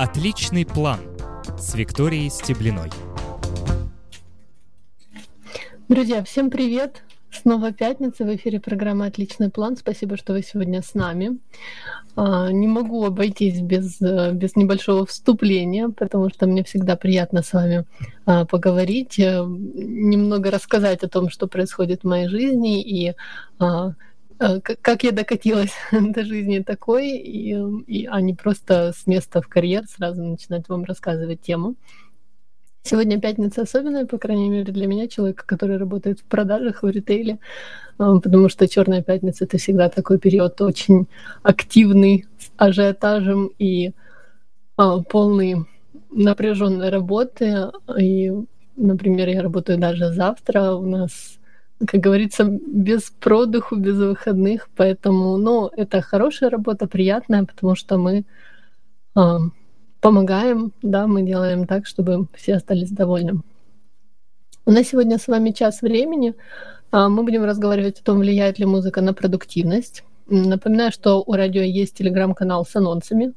Отличный план с Викторией Стеблиной. Друзья, всем привет! Снова пятница, в эфире программа «Отличный план». Спасибо, что вы сегодня с нами. А, не могу обойтись без, без небольшого вступления, потому что мне всегда приятно с вами а, поговорить, э, немного рассказать о том, что происходит в моей жизни и а, Э, как я докатилась до жизни такой, и, и, а не просто с места в карьер сразу начинать вам рассказывать тему. Сегодня пятница особенная, по крайней мере, для меня, человека, который работает в продажах, в ритейле, э, потому что Черная пятница это всегда такой период очень активный, с ажиотажем и а, полный напряженной работы. И, например, я работаю даже завтра. У нас как говорится, без продыху, без выходных. Поэтому, ну, это хорошая работа, приятная, потому что мы э, помогаем, да, мы делаем так, чтобы все остались довольны. У нас сегодня с вами час времени. Э, мы будем разговаривать о том, влияет ли музыка на продуктивность. Напоминаю, что у радио есть телеграм-канал с анонсами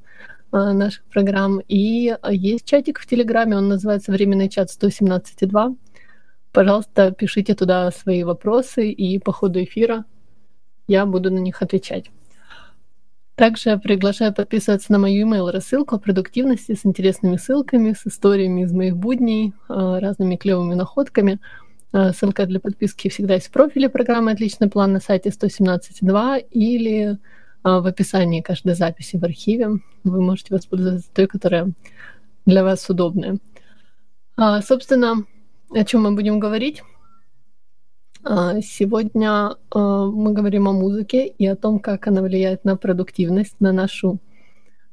э, наших программ, и есть чатик в Телеграме, он называется «Временный чат 117.2». Пожалуйста, пишите туда свои вопросы, и по ходу эфира я буду на них отвечать. Также приглашаю подписываться на мою email рассылку о продуктивности с интересными ссылками, с историями из моих будней, а, разными клевыми находками. А, ссылка для подписки всегда есть в профиле программы «Отличный план» на сайте 117.2 или а, в описании каждой записи в архиве. Вы можете воспользоваться той, которая для вас удобная. Собственно, о чем мы будем говорить? А, сегодня а, мы говорим о музыке и о том, как она влияет на продуктивность, на нашу,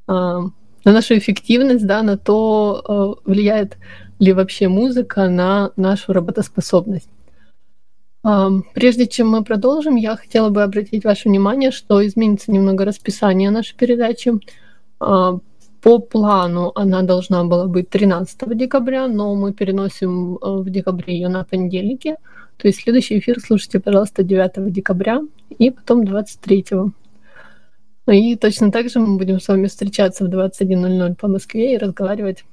а, на нашу эффективность, да, на то, влияет ли вообще музыка на нашу работоспособность. Прежде чем мы продолжим, я хотела бы обратить ваше внимание, что изменится немного расписание нашей передачи. По плану она должна была быть 13 декабря, но мы переносим э, в декабре ее на понедельники. То есть следующий эфир слушайте, пожалуйста, 9 декабря и потом 23. И точно так же мы будем с вами встречаться в 21.00 по Москве и разговаривать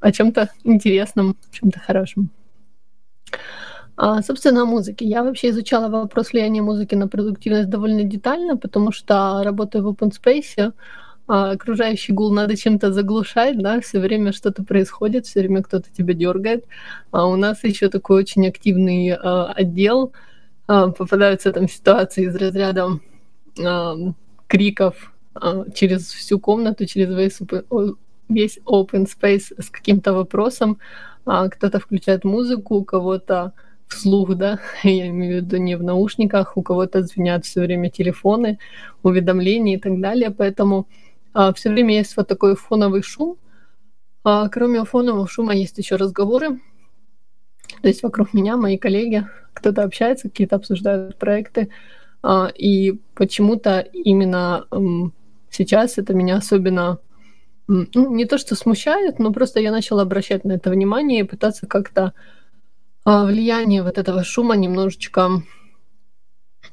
о чем-то интересном, чем-то хорошем. А, собственно, о музыке. Я вообще изучала вопрос влияния музыки на продуктивность довольно детально, потому что работаю в open space, а, окружающий гул надо чем-то заглушать, да, все время что-то происходит, все время кто-то тебя дергает. А у нас еще такой очень активный а, отдел, а, попадаются там ситуации из разряда а, криков а, через всю комнату, через весь весь open space с каким-то вопросом. А, кто-то включает музыку, у кого-то вслух, да, я имею в виду не в наушниках, у кого-то звенят все время телефоны, уведомления и так далее, поэтому все время есть вот такой фоновый шум. А, кроме фонового шума есть еще разговоры. То есть вокруг меня мои коллеги, кто-то общается, какие-то обсуждают проекты. А, и почему-то именно сейчас это меня особенно ну, не то что смущает, но просто я начала обращать на это внимание и пытаться как-то а, влияние вот этого шума немножечко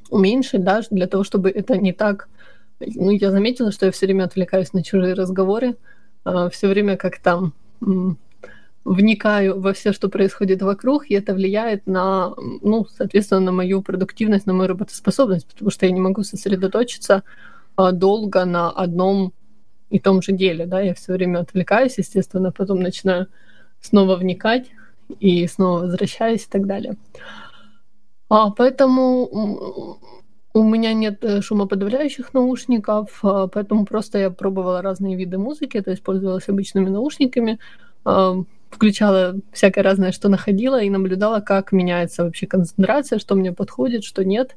уменьшить, да, для того, чтобы это не так ну, я заметила, что я все время отвлекаюсь на чужие разговоры, а, все время как там вникаю во все, что происходит вокруг, и это влияет на, ну, соответственно, на мою продуктивность, на мою работоспособность, потому что я не могу сосредоточиться а, долго на одном и том же деле, да, я все время отвлекаюсь, естественно, потом начинаю снова вникать и снова возвращаюсь и так далее. А, поэтому у меня нет э, шумоподавляющих наушников, а, поэтому просто я пробовала разные виды музыки, то есть пользовалась обычными наушниками, а, включала всякое разное, что находила, и наблюдала, как меняется вообще концентрация, что мне подходит, что нет.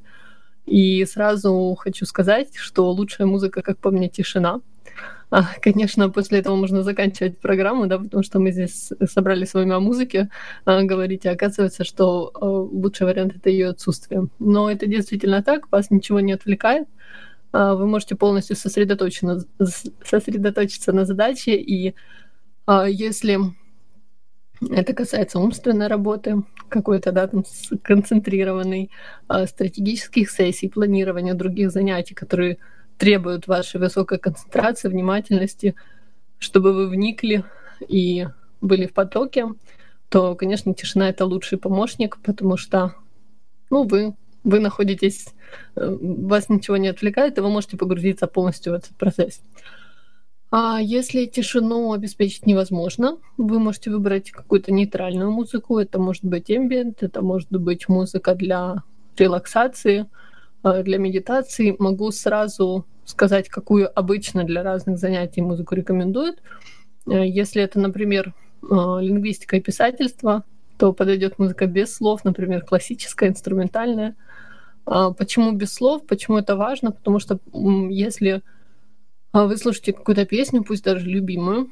И сразу хочу сказать, что лучшая музыка, как по мне, тишина. А, конечно, после этого можно заканчивать программу, да, потому что мы здесь собрали с вами о музыке а, говорить, а оказывается, что а, лучший вариант это ее отсутствие. Но это действительно так, вас ничего не отвлекает, вы можете полностью сосредоточиться, сосредоточиться на задаче, и если это касается умственной работы, какой-то, да, там, концентрированной, стратегических сессий, планирования других занятий, которые требуют вашей высокой концентрации, внимательности, чтобы вы вникли и были в потоке, то, конечно, тишина — это лучший помощник, потому что, ну, вы, вы находитесь, э, вас ничего не отвлекает, и вы можете погрузиться полностью в этот процесс. А если тишину обеспечить невозможно, вы можете выбрать какую-то нейтральную музыку. Это может быть ambient, это может быть музыка для релаксации, для медитации. Могу сразу сказать, какую обычно для разных занятий музыку рекомендуют. Э, если это, например, э, лингвистика и писательство, то подойдет музыка без слов, например, классическая, инструментальная. А почему без слов? Почему это важно? Потому что если а вы слушаете какую-то песню, пусть даже любимую,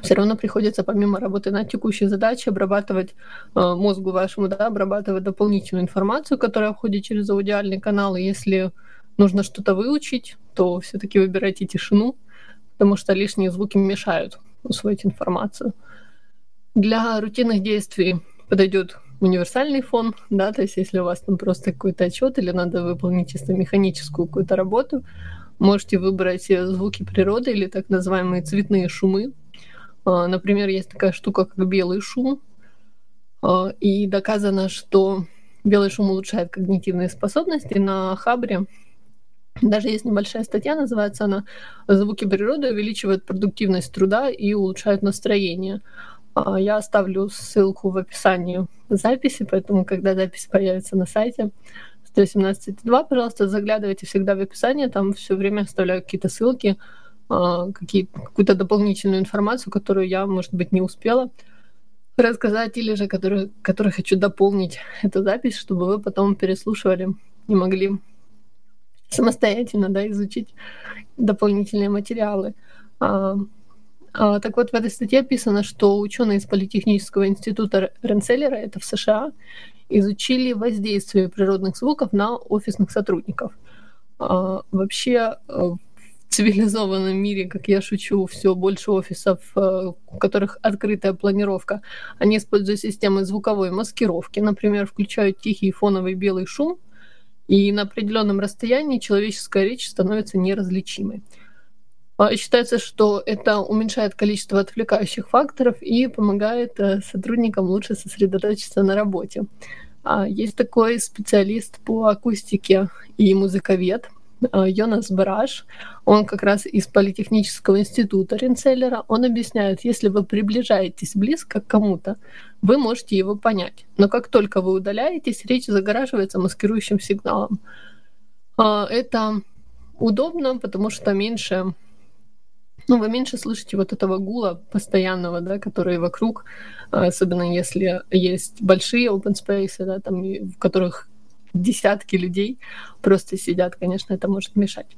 все равно приходится помимо работы над текущей задачей обрабатывать э, мозгу вашему, да, обрабатывать дополнительную информацию, которая входит через аудиальный канал. И если нужно что-то выучить, то все-таки выбирайте тишину, потому что лишние звуки мешают усвоить информацию. Для рутинных действий подойдет универсальный фон, да, то есть если у вас там просто какой-то отчет или надо выполнить чисто механическую какую-то работу, Можете выбрать э, звуки природы или так называемые цветные шумы. А, например, есть такая штука, как белый шум. А, и доказано, что белый шум улучшает когнитивные способности. На Хабре даже есть небольшая статья, называется она «Звуки природы увеличивают продуктивность труда и улучшают настроение». А, я оставлю ссылку в описании записи, поэтому, когда запись появится на сайте, 117.2, пожалуйста, заглядывайте всегда в описание, там все время оставляю какие-то ссылки, какую-то дополнительную информацию, которую я, может быть, не успела рассказать, или же которую, которую хочу дополнить эту запись, чтобы вы потом переслушивали и могли самостоятельно да, изучить дополнительные материалы. А, а, так вот, в этой статье описано, что ученые из Политехнического института Ренцеллера, это в США, изучили воздействие природных звуков на офисных сотрудников. А, вообще э, цивилизованном мире, как я шучу, все больше офисов, э, у которых открытая планировка, они используют системы звуковой маскировки, например, включают тихий фоновый белый шум, и на определенном расстоянии человеческая речь становится неразличимой. А, считается, что это уменьшает количество отвлекающих факторов и помогает э, сотрудникам лучше сосредоточиться на работе. А, есть такой специалист по акустике и музыковед Йонас Бараш. Он как раз из Политехнического института Ринцеллера. Он объясняет, если вы приближаетесь близко к кому-то, вы можете его понять. Но как только вы удаляетесь, речь загораживается маскирующим сигналом. А, это удобно, потому что меньше ну, вы меньше слышите вот этого гула постоянного, да, который вокруг, а, особенно если есть большие open space, да, там, в которых десятки людей просто сидят, конечно, это может мешать.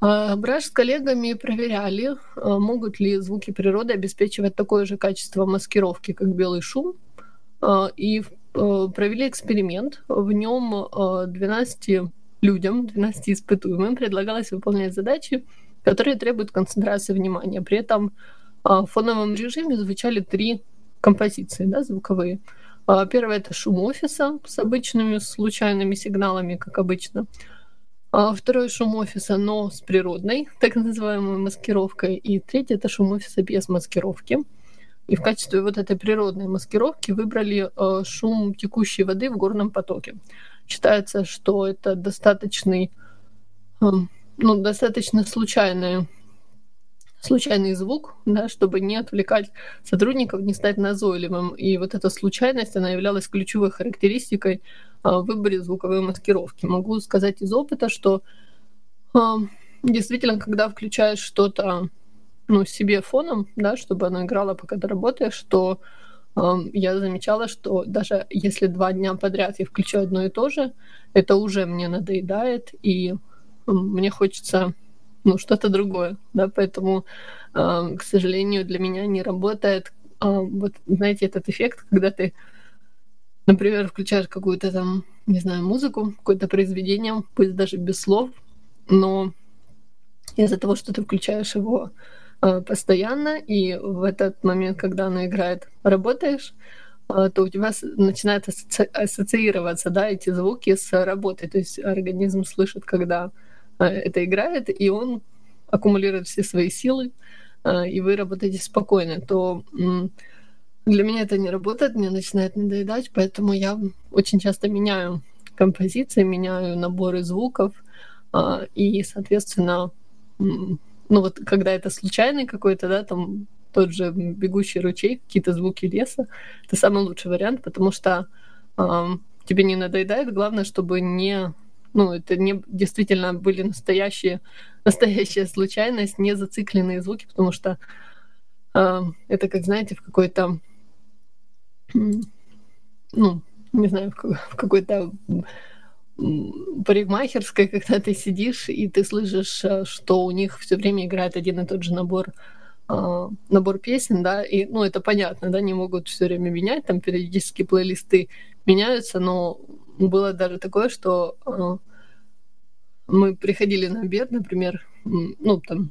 А, Браш с коллегами проверяли, а, могут ли звуки природы обеспечивать такое же качество маскировки, как белый шум, и провели эксперимент. В нем 12 людям, 12 испытуемым предлагалось выполнять задачи, которые требуют концентрации внимания. При этом а, в фоновом режиме звучали три композиции да, звуковые. А, первое это шум офиса с обычными случайными сигналами, как обычно. А, второй шум офиса, но с природной, так называемой маскировкой. И третий это шум офиса без маскировки. И в качестве вот этой природной маскировки выбрали шум текущей воды в горном потоке. Считается, что это достаточный ну, достаточно случайный, случайный звук, да, чтобы не отвлекать сотрудников, не стать назойливым. И вот эта случайность, она являлась ключевой характеристикой а, в выборе звуковой маскировки. Могу сказать из опыта, что а, действительно, когда включаешь что-то ну, себе фоном, да, чтобы оно играло, пока ты работаешь, что я замечала, что даже если два дня подряд я включаю одно и то же, это уже мне надоедает, и мне хочется ну, что-то другое, да, поэтому, э, к сожалению, для меня не работает э, вот, знаете, этот эффект, когда ты, например, включаешь какую-то там, не знаю, музыку, какое-то произведение, пусть даже без слов, но из-за того, что ты включаешь его э, постоянно, и в этот момент, когда оно играет, работаешь, э, то у тебя начинает ассоциироваться, да, эти звуки с работой, то есть организм слышит, когда это играет, и он аккумулирует все свои силы и вы работаете спокойно, то для меня это не работает, мне начинает надоедать, поэтому я очень часто меняю композиции, меняю наборы звуков, и, соответственно, ну вот когда это случайный какой-то, да, там тот же бегущий ручей, какие-то звуки леса, это самый лучший вариант, потому что э, тебе не надоедает, главное, чтобы не, ну, это не действительно были настоящие, настоящая случайность, не зацикленные звуки, потому что э, это, как знаете, в какой-то, ну, не знаю, в какой-то парикмахерской, когда ты сидишь и ты слышишь, э, что у них все время играет один и тот же набор а, набор песен, да, и, ну, это понятно, да, не могут все время менять, там периодически плейлисты меняются, но было даже такое, что э, мы приходили на обед, например, ну, там,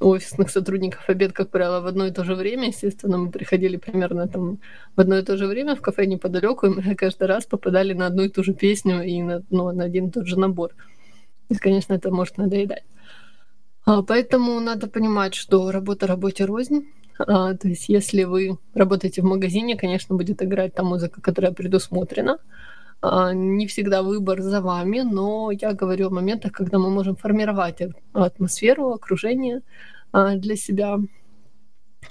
у офисных сотрудников обед, как правило, в одно и то же время, естественно, мы приходили примерно там в одно и то же время в кафе неподалеку, и мы каждый раз попадали на одну и ту же песню и на, ну, на один и тот же набор. И, конечно, это может надоедать. А, поэтому надо понимать, что работа работе рознь. А, то есть если вы работаете в магазине, конечно, будет играть та музыка, которая предусмотрена. А, не всегда выбор за вами, но я говорю о моментах, когда мы можем формировать атмосферу, окружение для себя.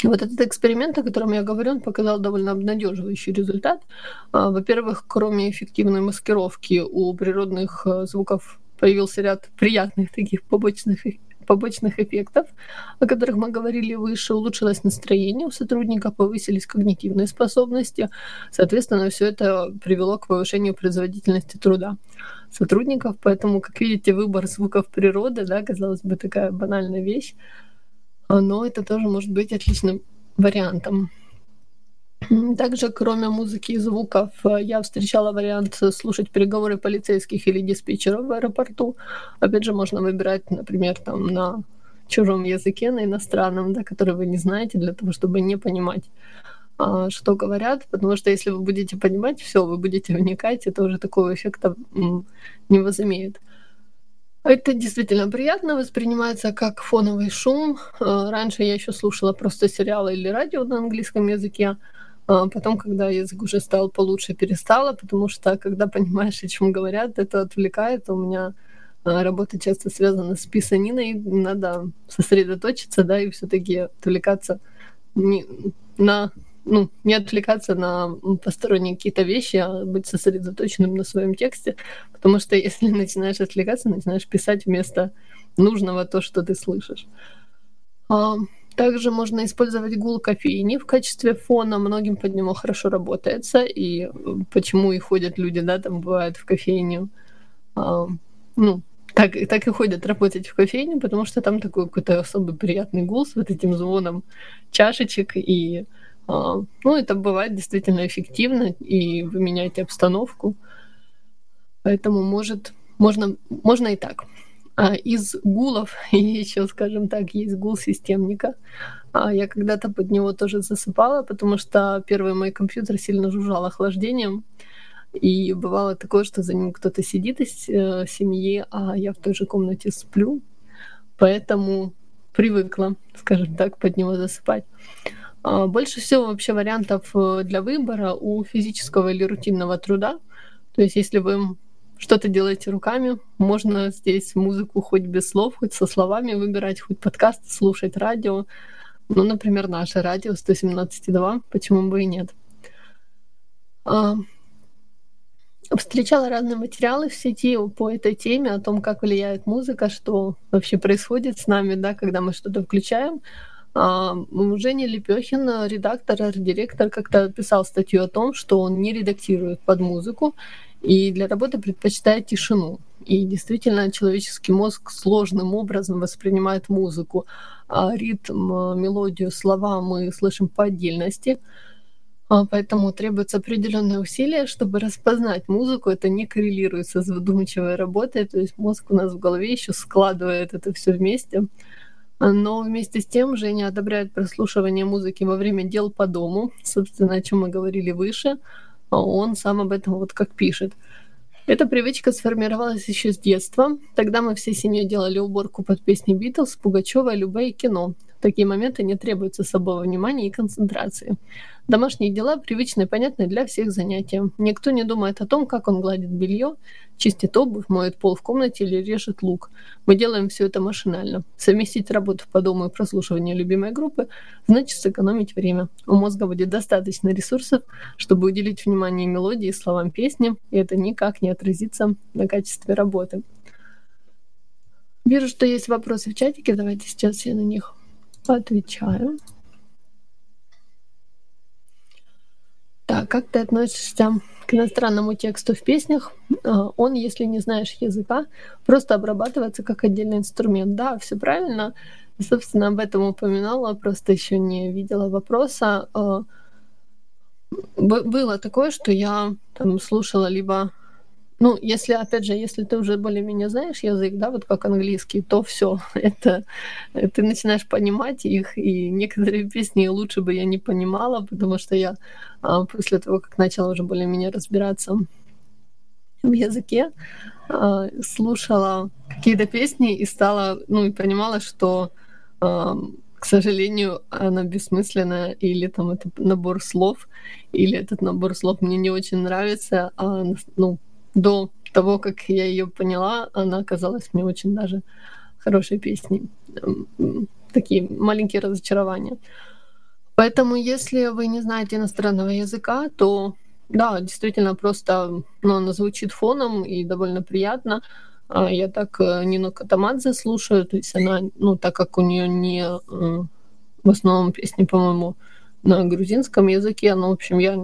Вот этот эксперимент, о котором я говорю, он показал довольно обнадеживающий результат. Во-первых, кроме эффективной маскировки у природных звуков появился ряд приятных таких побочных побочных эффектов, о которых мы говорили выше, улучшилось настроение у сотрудника, повысились когнитивные способности. Соответственно, все это привело к повышению производительности труда сотрудников. Поэтому, как видите, выбор звуков природы, да, казалось бы, такая банальная вещь, но это тоже может быть отличным вариантом. Также, кроме музыки и звуков, э, я встречала вариант слушать переговоры полицейских или диспетчеров в аэропорту. Опять же, можно выбирать, например, там на чужом языке, на иностранном, да, который вы не знаете, для того, чтобы не понимать, а, что говорят, потому что если вы будете понимать все, вы будете вникать, это уже такого эффекта не возымеет. Это действительно приятно, воспринимается как фоновый шум. Э, раньше я еще слушала просто сериалы или радио на английском языке, потом, когда язык уже стал получше, перестала, потому что, когда понимаешь, о чем говорят, это отвлекает. У меня а, работа часто связана с писаниной, надо сосредоточиться, да, и все-таки отвлекаться не, на ну, не отвлекаться на посторонние какие-то вещи, а быть сосредоточенным на своем тексте, потому что если начинаешь отвлекаться, начинаешь писать вместо нужного то, что ты слышишь. Также можно использовать гул кофейни в качестве фона. Многим под него хорошо работается. И э, почему и ходят люди, да, там бывает в кофейню. А, ну, так, так и ходят работать в кофейню, потому что там такой какой-то особый приятный гул с вот этим звоном чашечек. И, а, ну, это бывает действительно эффективно, и вы меняете обстановку. Поэтому может, можно, можно и так. А, из гулов, еще, скажем так, есть гул системника. А, я когда-то под него тоже засыпала, потому что первый мой компьютер сильно жужжал охлаждением. И бывало такое, что за ним кто-то сидит из э, семьи, а я в той же комнате сплю. Поэтому привыкла, скажем так, под него засыпать. А, больше всего вообще вариантов э, для выбора у физического или рутинного труда. То есть если вы что-то делаете руками. Можно здесь музыку хоть без слов, хоть со словами выбирать, хоть подкаст слушать, радио. Ну, например, наше радио 117.2, почему бы и нет. А, встречала разные материалы в сети по этой теме, о том, как влияет музыка, что вообще происходит с нами, да, когда мы что-то включаем. А, Женя Лепехин, редактор, арт-директор, как-то писал статью о том, что он не редактирует под музыку, и для работы предпочитает тишину. И действительно, человеческий мозг сложным образом воспринимает музыку. А ритм, мелодию, слова мы слышим по отдельности. А поэтому требуется определенные усилия, чтобы распознать музыку. Это не коррелируется с выдумчивой работой. То есть мозг у нас в голове еще складывает это все вместе. Но вместе с тем Женя одобряет прослушивание музыки во время дел по дому, собственно, о чем мы говорили выше – а он сам об этом вот как пишет. Эта привычка сформировалась еще с детства. Тогда мы всей семьей делали уборку под песни Битлз, Пугачева, Любе и кино. Такие моменты не требуется особого внимания и концентрации. Домашние дела привычны и понятны для всех занятия. Никто не думает о том, как он гладит белье, чистит обувь, моет пол в комнате или режет лук. Мы делаем все это машинально. Совместить работу по дому и прослушивание любимой группы значит сэкономить время. У мозга будет достаточно ресурсов, чтобы уделить внимание мелодии и словам песни, и это никак не отразится на качестве работы. Вижу, что есть вопросы в чатике. Давайте сейчас я на них отвечаю. Так, как ты относишься к иностранному тексту в песнях? А, он, если не знаешь языка, просто обрабатывается как отдельный инструмент. Да, все правильно. Собственно, об этом упоминала, просто еще не видела вопроса. А, было такое, что я там слушала либо ну, если, опять же, если ты уже более-менее знаешь язык, да, вот как английский, то все, это ты начинаешь понимать их, и некоторые песни лучше бы я не понимала, потому что я а, после того, как начала уже более-менее разбираться в языке, а, слушала какие-то песни и стала, ну, и понимала, что а, к сожалению, она бессмысленная, или там это набор слов, или этот набор слов мне не очень нравится, а, ну, до того, как я ее поняла, она оказалась мне очень даже хорошей песней. Такие маленькие разочарования. Поэтому, если вы не знаете иностранного языка, то да, действительно просто ну, она звучит фоном и довольно приятно. А я так э, Нину Катамадзе слушаю, то есть она, ну, так как у нее не э, в основном песни, по-моему, на грузинском языке, но, в общем, я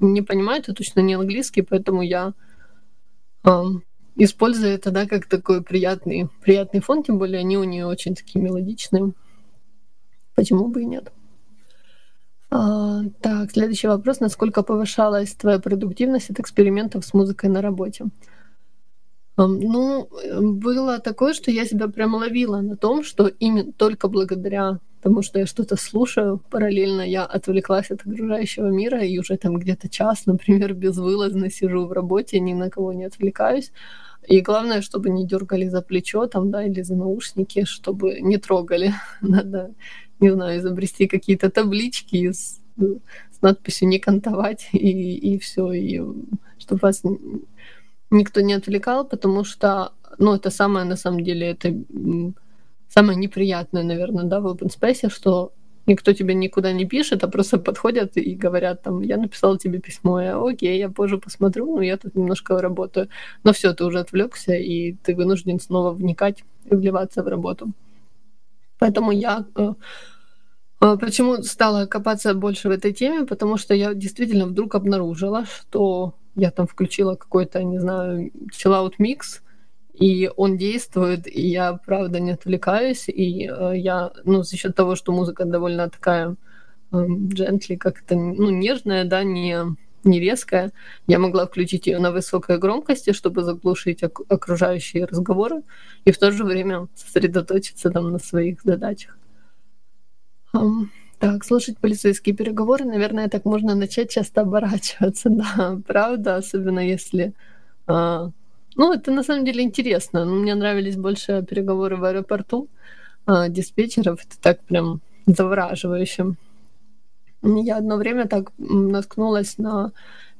не понимаю, это точно не английский, поэтому я используя это, да, как такой приятный, приятный фон, тем более они у нее очень такие мелодичные. Почему бы и нет? А, так, следующий вопрос. Насколько повышалась твоя продуктивность от экспериментов с музыкой на работе? Ну, было такое, что я себя прямо ловила на том, что именно только благодаря тому, что я что-то слушаю, параллельно я отвлеклась от окружающего мира и уже там где-то час, например, безвылазно сижу в работе, ни на кого не отвлекаюсь. И главное, чтобы не дергали за плечо там, да, или за наушники, чтобы не трогали. Надо, не знаю, изобрести какие-то таблички с, с надписью «не кантовать» и, и все, и чтобы вас никто не отвлекал, потому что, ну, это самое, на самом деле, это самое неприятное, наверное, да, в open space, что никто тебе никуда не пишет, а просто подходят и говорят там, я написал тебе письмо, я окей, я позже посмотрю, но я тут немножко работаю. Но все, ты уже отвлекся, и ты вынужден снова вникать и вливаться в работу. Поэтому я э, э, Почему стала копаться больше в этой теме? Потому что я действительно вдруг обнаружила, что я там включила какой-то, не знаю, chill-out микс, и он действует, и я, правда, не отвлекаюсь, и э, я, ну, за счет того, что музыка довольно такая э, как-то, ну, нежная, да, не, не резкая, я могла включить ее на высокой громкости, чтобы заглушить ок- окружающие разговоры, и в то же время сосредоточиться там на своих задачах. Um, так, слушать полицейские переговоры, наверное, так можно начать часто оборачиваться, да, правда, особенно если... А, ну, это на самом деле интересно. Ну, мне нравились больше переговоры в аэропорту а, диспетчеров. Это так прям завораживающе. Я одно время так наткнулась на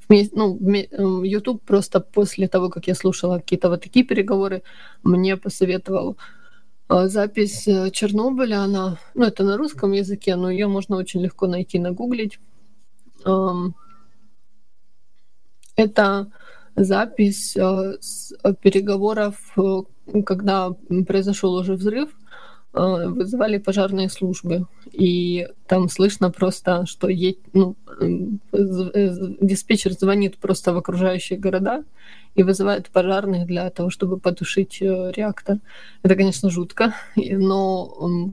ну, YouTube просто после того, как я слушала какие-то вот такие переговоры, мне посоветовал а, запись э, Чернобыля, она, ну, это на русском языке, но ее можно очень легко найти, нагуглить. Это запись э, э, переговоров, когда произошел уже взрыв, вызывали пожарные службы. И там слышно просто, что е... ну, диспетчер звонит просто в окружающие города, и вызывают пожарных для того, чтобы потушить э, реактор. Это, конечно, жутко, но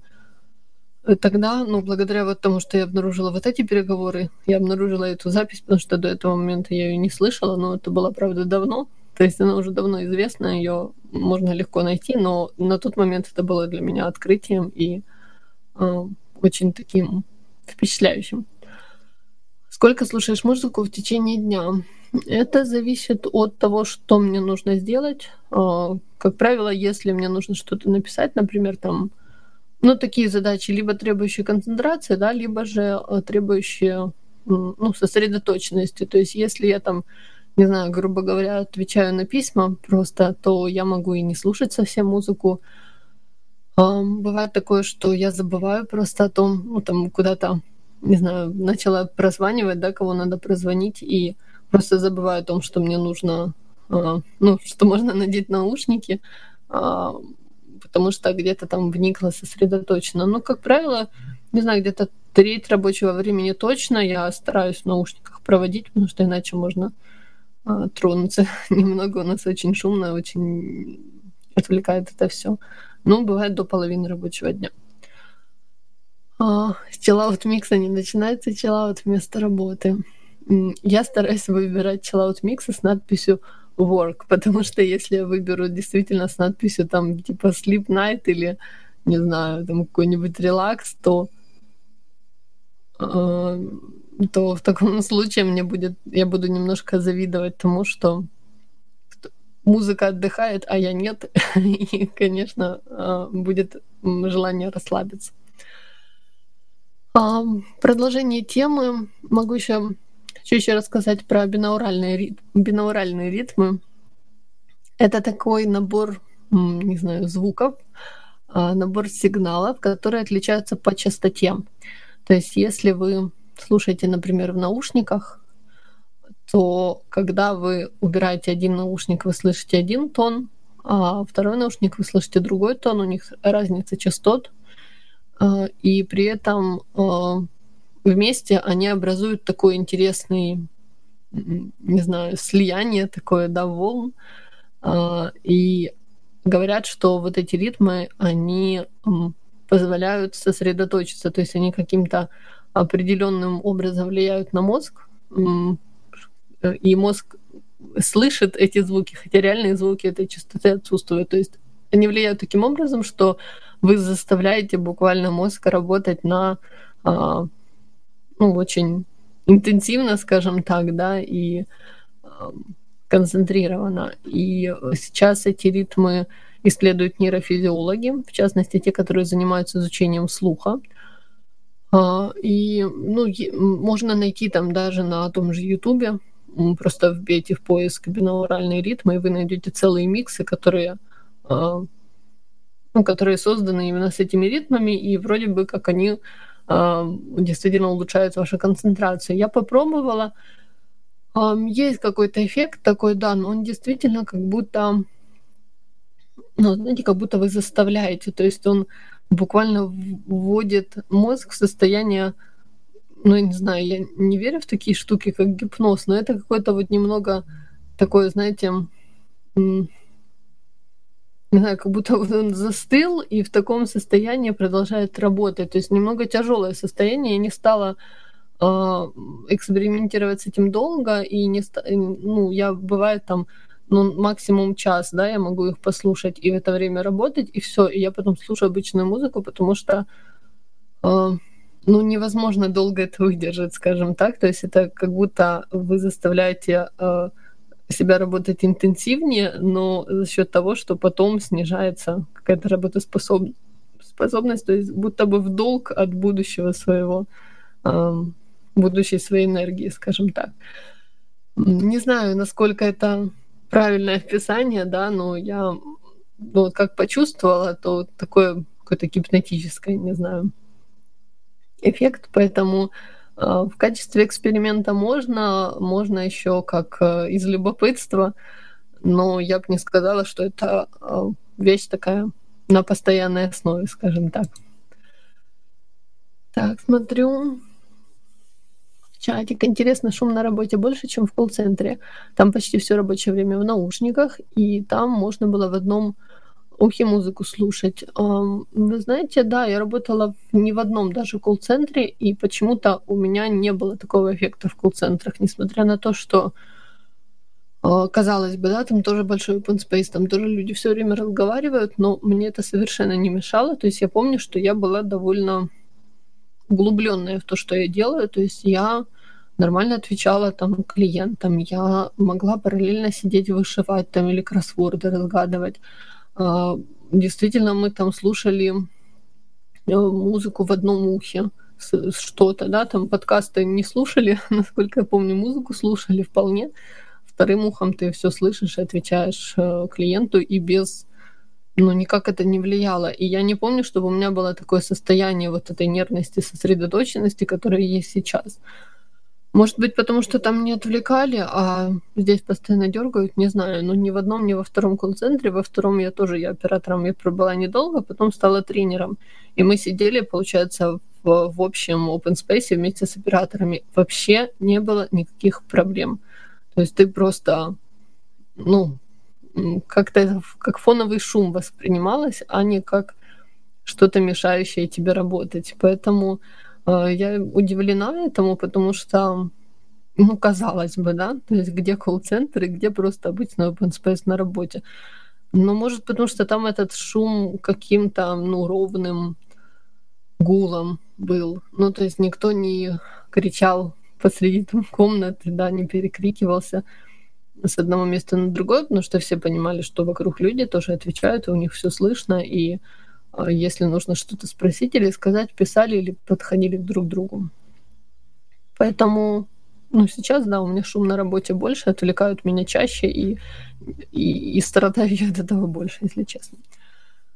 тогда, ну, благодаря вот тому, что я обнаружила вот эти переговоры, я обнаружила эту запись, потому что до этого момента я ее не слышала, но это было, правда, давно. То есть она уже давно известна, ее можно легко найти, но на тот момент это было для меня открытием и э, очень таким впечатляющим. Сколько слушаешь музыку в течение дня? Это зависит от того, что мне нужно сделать. А, как правило, если мне нужно что-то написать, например, там ну, такие задачи, либо требующие концентрации, да, либо же э, требующие ну, сосредоточенности. То есть если я там, не знаю, грубо говоря, отвечаю на письма просто, то я могу и не слушать совсем музыку. Бывает такое, что я забываю просто о том, ну, там куда-то, не знаю, начала прозванивать, да, кого надо прозвонить, и просто забываю о том, что мне нужно, а, ну, что можно надеть наушники, потому что где-то там вникла сосредоточена. Ну, как правило, не знаю, где-то треть рабочего времени точно я стараюсь в наушниках проводить, потому что иначе можно а, тронуться немного. У нас очень шумно, очень отвлекает это все. Ну, бывает до половины рабочего дня. Чиллаут микса не начинается, чиллаут вместо работы. Я стараюсь выбирать чиллаут миксы с надписью work, потому что если я выберу действительно с надписью там типа sleep night или не знаю, там какой-нибудь релакс, то э, то в таком случае мне будет, я буду немножко завидовать тому, что музыка отдыхает, а я нет. И, конечно, э, будет желание расслабиться. Продолжение темы могу еще Хочу еще рассказать про бинауральные, бинауральные ритмы. Это такой набор, не знаю, звуков, а, набор сигналов, которые отличаются по частоте. То есть если вы слушаете, например, в наушниках, то когда вы убираете один наушник, вы слышите один тон, а второй наушник вы слышите другой тон, у них разница частот, а, и при этом а, вместе они образуют такой интересный, не знаю, слияние такое, да, волн. А, и говорят, что вот эти ритмы, они позволяют сосредоточиться, то есть они каким-то определенным образом влияют на мозг, и мозг слышит эти звуки, хотя реальные звуки этой частоты отсутствуют. То есть они влияют таким образом, что вы заставляете буквально мозг работать на а, ну, очень интенсивно, скажем так, да, и концентрированно. И сейчас эти ритмы исследуют нейрофизиологи, в частности, те, которые занимаются изучением слуха. А, и ну, можно найти там даже на том же Ютубе, просто вбейте в поиск бинауральные ритмы, и вы найдете целые миксы, которые, а, ну, которые созданы именно с этими ритмами, и вроде бы как они действительно улучшает вашу концентрацию. Я попробовала, есть какой-то эффект такой, да, но он действительно как будто, ну, знаете, как будто вы заставляете, то есть он буквально вводит мозг в состояние, ну, я не знаю, я не верю в такие штуки, как гипноз, но это какое-то вот немного такое, знаете, не знаю, как будто он застыл и в таком состоянии продолжает работать. То есть немного тяжелое состояние. Я не стала э, экспериментировать с этим долго, и не ста... ну, я бывает там ну, максимум час, да, я могу их послушать и в это время работать, и все. И я потом слушаю обычную музыку, потому что э, ну, невозможно долго это выдержать, скажем так. То есть это как будто вы заставляете э, себя работать интенсивнее, но за счет того, что потом снижается какая-то работоспособность, способность, то есть будто бы в долг от будущего своего, будущей своей энергии, скажем так. Не знаю, насколько это правильное описание, да, но я ну, вот как почувствовала, то такое какое-то гипнотическое, не знаю, эффект, поэтому в качестве эксперимента можно, можно еще как э, из любопытства, но я бы не сказала, что это а, вещь такая на постоянной основе, скажем так. Так, смотрю. Чатик. Интересно, шум на работе больше, чем в колл-центре. Там почти все рабочее время в наушниках, и там можно было в одном ухе музыку слушать. Вы знаете, да, я работала не в одном даже колл-центре, и почему-то у меня не было такого эффекта в колл-центрах, несмотря на то, что а, казалось бы, да, там тоже большой open space, там тоже люди все время разговаривают, но мне это совершенно не мешало. То есть я помню, что я была довольно углубленная в то, что я делаю. То есть я нормально отвечала там клиентам, я могла параллельно сидеть вышивать там или кроссворды разгадывать. А, действительно, мы там слушали музыку в одном ухе, что-то, да, там подкасты не слушали, насколько я помню, музыку слушали вполне. Вторым ухом ты все слышишь и отвечаешь э, клиенту и без ну, никак это не влияло. И я не помню, чтобы у меня было такое состояние вот этой нервности, сосредоточенности, которая есть сейчас. Может быть, потому что там не отвлекали, а здесь постоянно дергают, не знаю. Но ни в одном, ни во втором колл-центре. Во втором я тоже, я оператором, я пробыла недолго, потом стала тренером. И мы сидели, получается, в, в общем open space вместе с операторами. Вообще не было никаких проблем. То есть ты просто, ну, как-то как фоновый шум воспринималось, а не как что-то мешающее тебе работать. Поэтому я удивлена этому, потому что, ну, казалось бы, да, то есть где колл-центр и где просто обычный open space на работе. Но может потому что там этот шум каким-то, ну, ровным гулом был. Ну, то есть никто не кричал посреди там комнаты, да, не перекрикивался с одного места на другое, потому что все понимали, что вокруг люди тоже отвечают, и у них все слышно, и если нужно что-то спросить или сказать, писали или подходили друг к другу. Поэтому, ну, сейчас, да, у меня шум на работе больше, отвлекают меня чаще, и, и, и страдаю я от этого больше, если честно.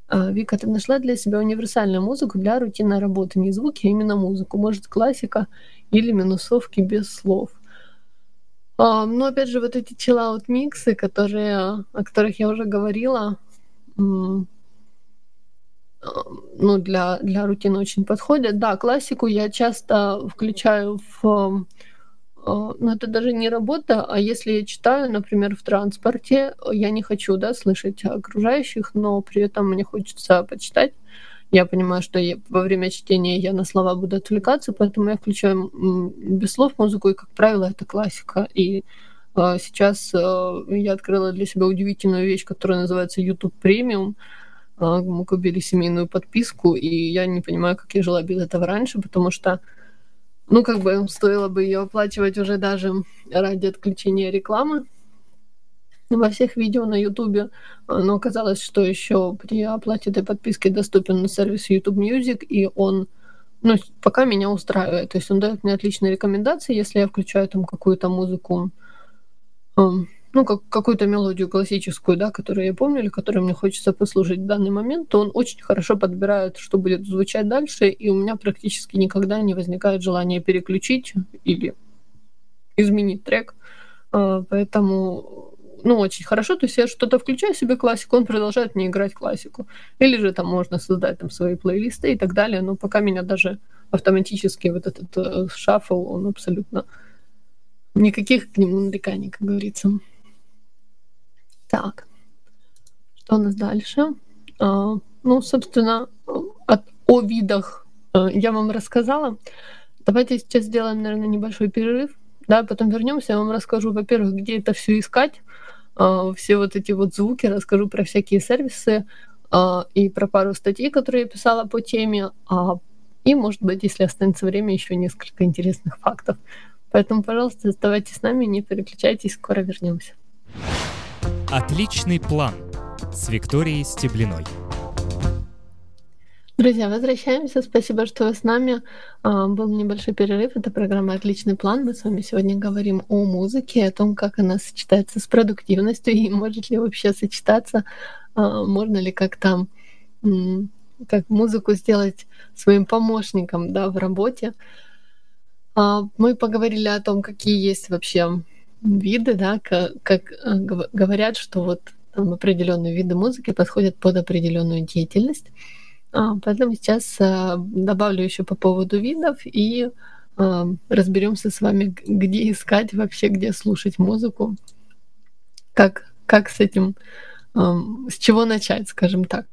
А, Вика, ты нашла для себя универсальную музыку для рутинной работы, не звуки, а именно музыку. Может, классика или минусовки без слов. А, но опять же, вот эти чиллаут миксы, которые, о которых я уже говорила, а, ну, для, для рутины очень подходят. Да, классику я часто включаю в... А, ну, это даже не работа, а если я читаю, например, в транспорте, я не хочу, да, слышать окружающих, но при этом мне хочется почитать я понимаю, что я, во время чтения я на слова буду отвлекаться, поэтому я включаю без слов музыку, и, как правило, это классика. И э, сейчас э, я открыла для себя удивительную вещь, которая называется YouTube Premium. Мы купили семейную подписку, и я не понимаю, как я жила без этого раньше, потому что ну, как бы стоило бы ее оплачивать уже даже ради отключения рекламы, во всех видео на Ютубе, но оказалось, что еще при оплате этой подписки доступен сервис YouTube Music, и он ну, пока меня устраивает. То есть он дает мне отличные рекомендации, если я включаю там какую-то музыку, ну, как, какую-то мелодию классическую, да, которую я помню, или которую мне хочется послушать в данный момент, то он очень хорошо подбирает, что будет звучать дальше, и у меня практически никогда не возникает желания переключить или изменить трек. А, поэтому ну, очень хорошо. То есть я что-то включаю себе классику, он продолжает мне играть классику. Или же там можно создать там свои плейлисты и так далее. Но пока меня даже автоматически вот этот э, шаффл, он абсолютно никаких к нему нареканий, как говорится. Так, что у нас дальше? А, ну, собственно, от, о видах э, я вам рассказала. Давайте сейчас сделаем, наверное, небольшой перерыв. Да, потом вернемся, я вам расскажу, во-первых, где это все искать, а, все вот эти вот звуки, расскажу про всякие сервисы а, и про пару статей, которые я писала по теме, и, может быть, если останется время, еще несколько интересных фактов. Поэтому, пожалуйста, оставайтесь с нами, не переключайтесь, скоро вернемся. Отличный план с Викторией Стеблиной. Друзья, возвращаемся. Спасибо, что вы с нами. А, был небольшой перерыв. Это программа «Отличный план». Мы с вами сегодня говорим о музыке, о том, как она сочетается с продуктивностью и может ли вообще сочетаться, а, можно ли как-то как музыку сделать своим помощником да, в работе. А, мы поговорили о том, какие есть вообще виды, да, как, как э, говорят, что вот там определенные виды музыки подходят под определенную деятельность. А, поэтому сейчас а, добавлю еще по поводу видов и а, разберемся с вами, где искать вообще, где слушать музыку, как, как с этим, с чего начать, скажем так.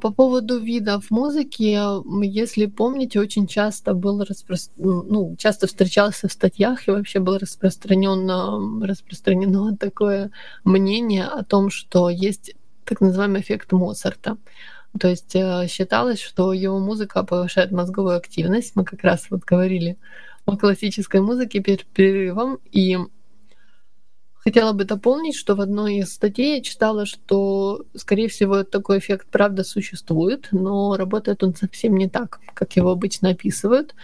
По поводу видов музыки, если помните, очень часто был распро... ну, часто встречался в статьях и вообще было распространено, распространено такое мнение о том, что есть так называемый эффект Моцарта. То есть э, считалось, что его музыка повышает мозговую активность. Мы как раз вот говорили о классической музыке перед перерывом. И хотела бы дополнить, что в одной из статей я читала, что, скорее всего, такой эффект правда существует, но работает он совсем не так, как его обычно описывают.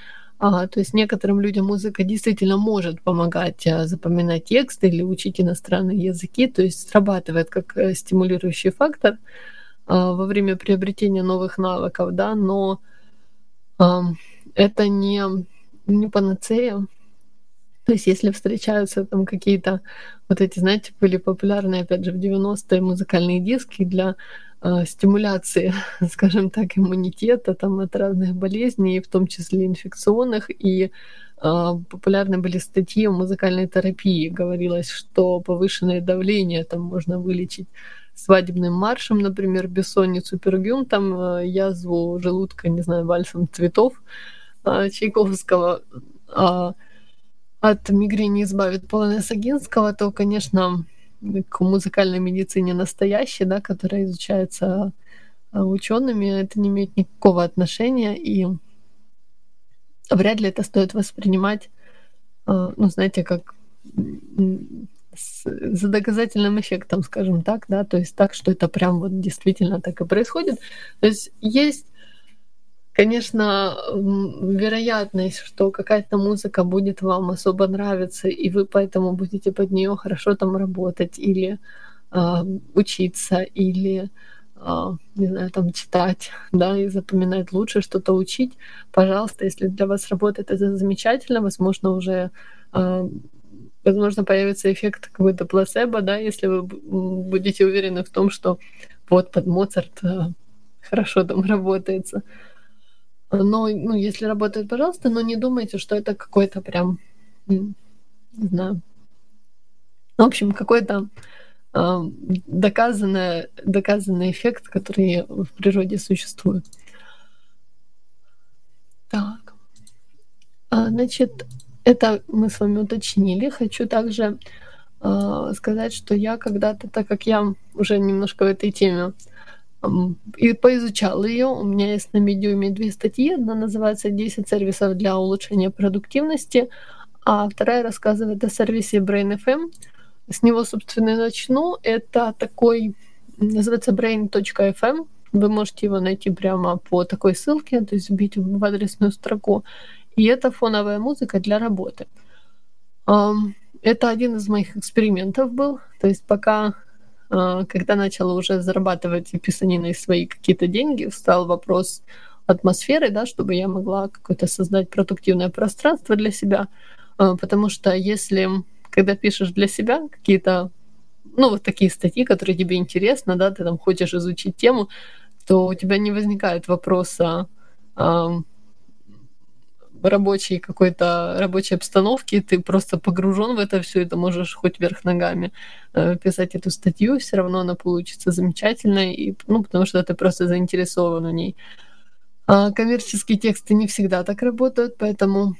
А, то есть некоторым людям музыка действительно может помогать а, запоминать тексты или учить иностранные языки, то есть срабатывает как э, стимулирующий фактор а, во время приобретения новых навыков, да, но а, это не, не панацея. То есть если встречаются там какие-то вот эти, знаете, были популярные, опять же, в 90-е музыкальные диски для э, стимуляции, скажем так, иммунитета там от разных болезней, в том числе инфекционных, и э, популярны были статьи о музыкальной терапии. Говорилось, что повышенное давление там можно вылечить свадебным маршем, например, бессонницу, пергюм, там э, язву желудка, не знаю, вальсом цветов э, Чайковского, э, от мигрени избавит полонез Агинского, то, конечно, к музыкальной медицине настоящей, да, которая изучается а, учеными, это не имеет никакого отношения, и вряд ли это стоит воспринимать, а, ну, знаете, как за доказательным эффектом, скажем так, да, то есть так, что это прям вот действительно так и происходит. То есть есть Конечно, вероятность, что какая-то музыка будет вам особо нравиться, и вы поэтому будете под нее хорошо там работать или э, учиться, или э, не знаю, там читать, да, и запоминать лучше, что-то учить. Пожалуйста, если для вас работает это замечательно, возможно, уже э, возможно, появится эффект какой-то плацебо, да, если вы будете уверены в том, что вот под Моцарт хорошо там работается. Но, ну, если работает, пожалуйста, но не думайте, что это какой-то прям, не знаю, в общем, какой-то э, доказанный, доказанный эффект, который в природе существует. Так. А, значит, это мы с вами уточнили. Хочу также э, сказать, что я когда-то, так как я уже немножко в этой теме и поизучала ее. У меня есть на медиуме две статьи. Одна называется «10 сервисов для улучшения продуктивности», а вторая рассказывает о сервисе BrainFM. С него, собственно, и начну. Это такой, называется brain.fm. Вы можете его найти прямо по такой ссылке, то есть вбить в адресную строку. И это фоновая музыка для работы. Это один из моих экспериментов был. То есть пока когда начала уже зарабатывать писаниной свои какие-то деньги, встал вопрос атмосферы, да, чтобы я могла какое-то создать продуктивное пространство для себя. А, потому что если, когда пишешь для себя какие-то, ну, вот такие статьи, которые тебе интересны, да, ты там хочешь изучить тему, то у тебя не возникает вопроса, рабочей какой-то рабочей обстановки, ты просто погружен в это все, и ты можешь хоть вверх ногами э, писать эту статью, все равно она получится замечательной, и, ну, потому что ты просто заинтересован в ней. А коммерческие тексты не всегда так работают, поэтому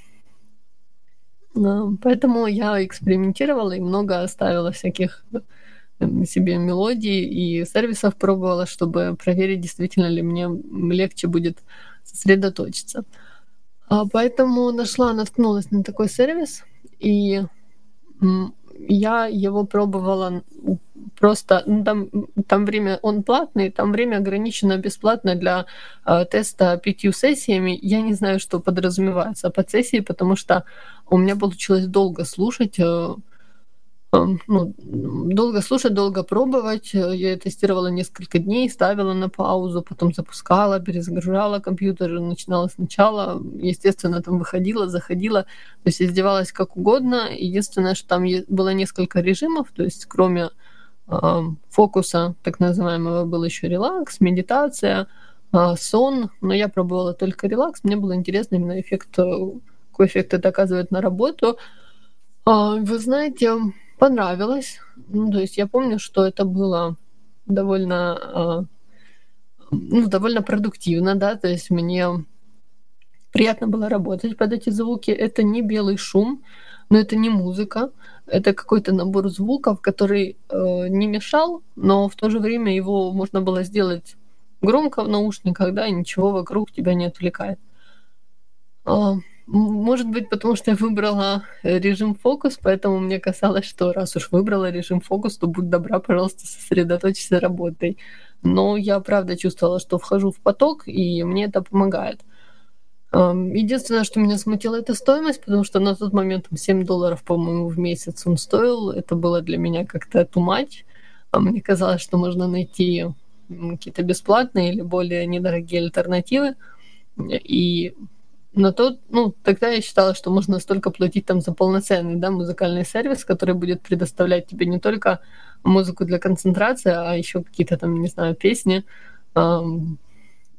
Поэтому я экспериментировала и много оставила всяких э, себе мелодий и сервисов пробовала, чтобы проверить, действительно ли мне легче будет сосредоточиться. А, поэтому нашла, наткнулась на такой сервис, и я его пробовала просто, ну, там, там время, он платный, там время ограничено бесплатно для э, теста пятью сессиями. Я не знаю, что подразумевается под сессией, потому что у меня получилось долго слушать, э, ну, долго слушать, долго пробовать. Я тестировала несколько дней, ставила на паузу, потом запускала, перезагружала компьютер, начинала сначала. Естественно, там выходила, заходила, то есть издевалась как угодно. Единственное, что там было несколько режимов, то есть кроме э, фокуса, так называемого, был еще релакс, медитация, э, сон. Но я пробовала только релакс. Мне было интересно именно эффект, какой эффект это оказывает на работу. Э, вы знаете, понравилось. Ну, то есть я помню, что это было довольно, а, ну, довольно продуктивно, да, то есть мне приятно было работать под эти звуки. Это не белый шум, но это не музыка, это какой-то набор звуков, который э, не мешал, но в то же время его можно было сделать громко в наушниках, да, и ничего вокруг тебя не отвлекает. Э, может быть, потому что я выбрала режим фокус, поэтому мне казалось, что раз уж выбрала режим фокус, то будь добра, пожалуйста, сосредоточься работой. Но я правда чувствовала, что вхожу в поток, и мне это помогает. Единственное, что меня смутило, это стоимость, потому что на тот момент 7 долларов, по-моему, в месяц он стоил. Это было для меня как-то too much. А мне казалось, что можно найти какие-то бесплатные или более недорогие альтернативы. И на тот, ну, тогда я считала, что можно столько платить там за полноценный, да, музыкальный сервис, который будет предоставлять тебе не только музыку для концентрации, а еще какие-то там, не знаю, песни, эм,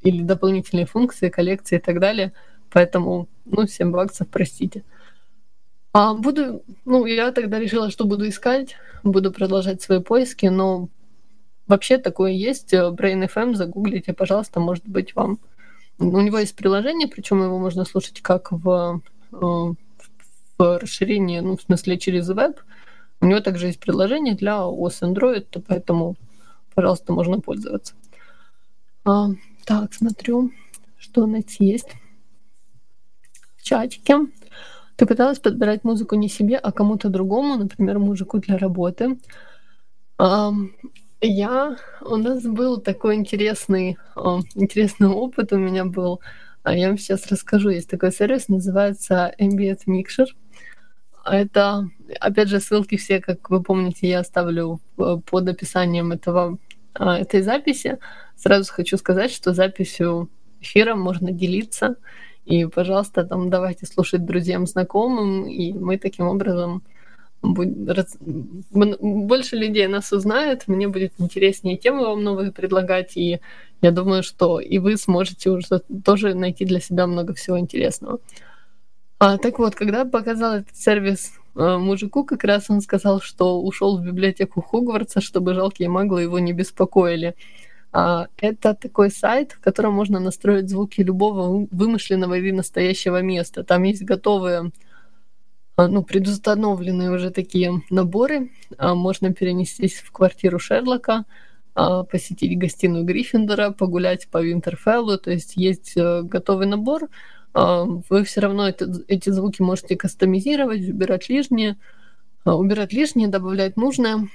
или дополнительные функции, коллекции и так далее. Поэтому, ну, 7 баксов, простите. А буду, ну, я тогда решила, что буду искать, буду продолжать свои поиски, но вообще такое есть. Brain FM, загуглите, пожалуйста, может быть, вам. У него есть приложение, причем его можно слушать как в, э, в расширении, ну, в смысле, через веб. У него также есть приложение для iOS Android, поэтому, пожалуйста, можно пользоваться. А, так, смотрю, что у нас есть в чатике. Ты пыталась подбирать музыку не себе, а кому-то другому, например, мужику для работы. Я... У нас был такой интересный, интересный опыт у меня был. А я вам сейчас расскажу. Есть такой сервис, называется Ambient Mixer. Это, опять же, ссылки все, как вы помните, я оставлю под описанием этого, а, этой записи. Сразу хочу сказать, что записью эфира можно делиться. И, пожалуйста, там давайте слушать друзьям, знакомым, и мы таким образом больше людей нас узнает, мне будет интереснее темы вам новые предлагать, и я думаю, что и вы сможете уже тоже найти для себя много всего интересного. А, так вот, когда показал этот сервис э, мужику, как раз он сказал, что ушел в библиотеку Хогвартса, чтобы жалкие маглы его не беспокоили. А, это такой сайт, в котором можно настроить звуки любого вымышленного или настоящего места. Там есть готовые, ну, предустановленные уже такие наборы. А, можно перенестись в квартиру Шерлока, посетить гостиную Гриффиндора, погулять по Винтерфеллу. То есть есть э, готовый набор. Вы все равно это, эти звуки можете кастомизировать, убирать лишнее, убирать лишнее, добавлять нужное.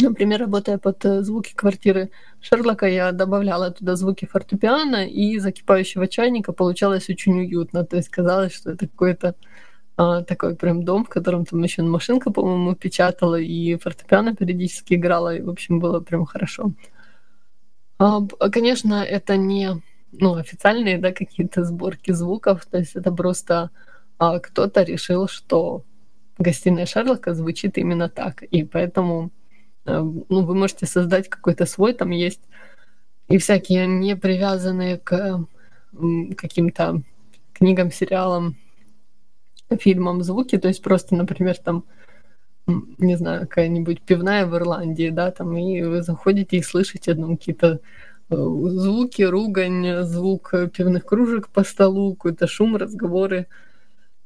Например, работая под э, звуки квартиры Шерлока, я добавляла туда звуки фортепиано и закипающего чайника. Получалось очень уютно. То есть казалось, что это какой-то а, такой прям дом, в котором там еще машинка, по-моему, печатала, и фортепиано периодически играла, и, в общем, было прям хорошо. А, конечно, это не ну, официальные да, какие-то сборки звуков, то есть это просто а, кто-то решил, что гостиная Шерлока звучит именно так, и поэтому Э, ну, вы можете создать какой-то свой, там есть и всякие не привязанные к каким-то книгам, сериалам, фильмам звуки, то есть просто, например, там, не знаю, какая-нибудь пивная в Ирландии, да, там, и вы заходите и слышите ну, какие-то э, звуки, ругань, звук пивных кружек по столу, какой-то шум, разговоры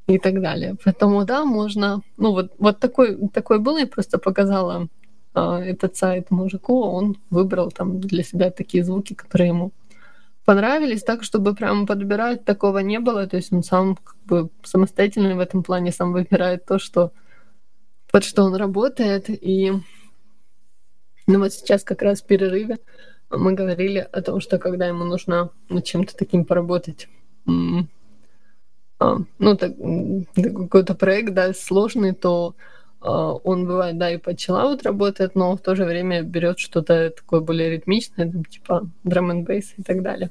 и так далее. Поэтому, да, можно... Ну, вот, вот такой, такой был, я просто показала а, этот сайт мужику, он выбрал там для себя такие звуки, которые ему понравились, так, чтобы прям подбирать такого не было. То есть он сам как бы самостоятельный в этом плане, сам выбирает то, что под что он работает. И ну вот сейчас как раз в перерыве мы говорили о том, что когда ему нужно над чем-то таким поработать, а, ну, так, какой-то проект, да, сложный, то он бывает, да, и под чиллаут работает, но в то же время берет что-то такое более ритмичное, там, типа драм н бейс и так далее.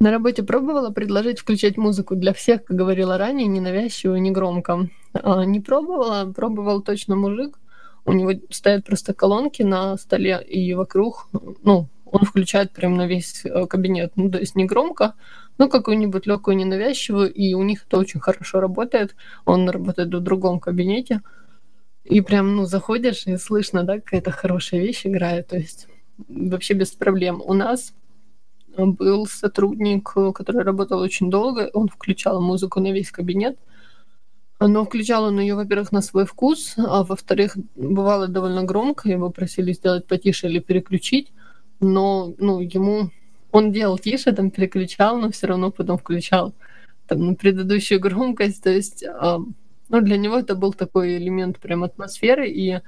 На работе пробовала предложить включать музыку для всех, как говорила ранее, ненавязчиво и негромко. А, не пробовала, пробовал точно мужик. У него стоят просто колонки на столе, и вокруг, ну, он включает прям на весь э, кабинет. Ну, то есть не громко, ну, какую-нибудь легкую ненавязчивую, и у них это очень хорошо работает. Он работает в другом кабинете, и прям, ну, заходишь, и слышно, да, какая-то хорошая вещь играет, то есть вообще без проблем. У нас был сотрудник, который работал очень долго, он включал музыку на весь кабинет, но включал он ее, во-первых, на свой вкус, а во-вторых, бывало довольно громко, его просили сделать потише или переключить, но ну, ему он делал тише, там переключал, но все равно потом включал там, на предыдущую громкость. То есть, а, ну, для него это был такой элемент прям атмосферы, и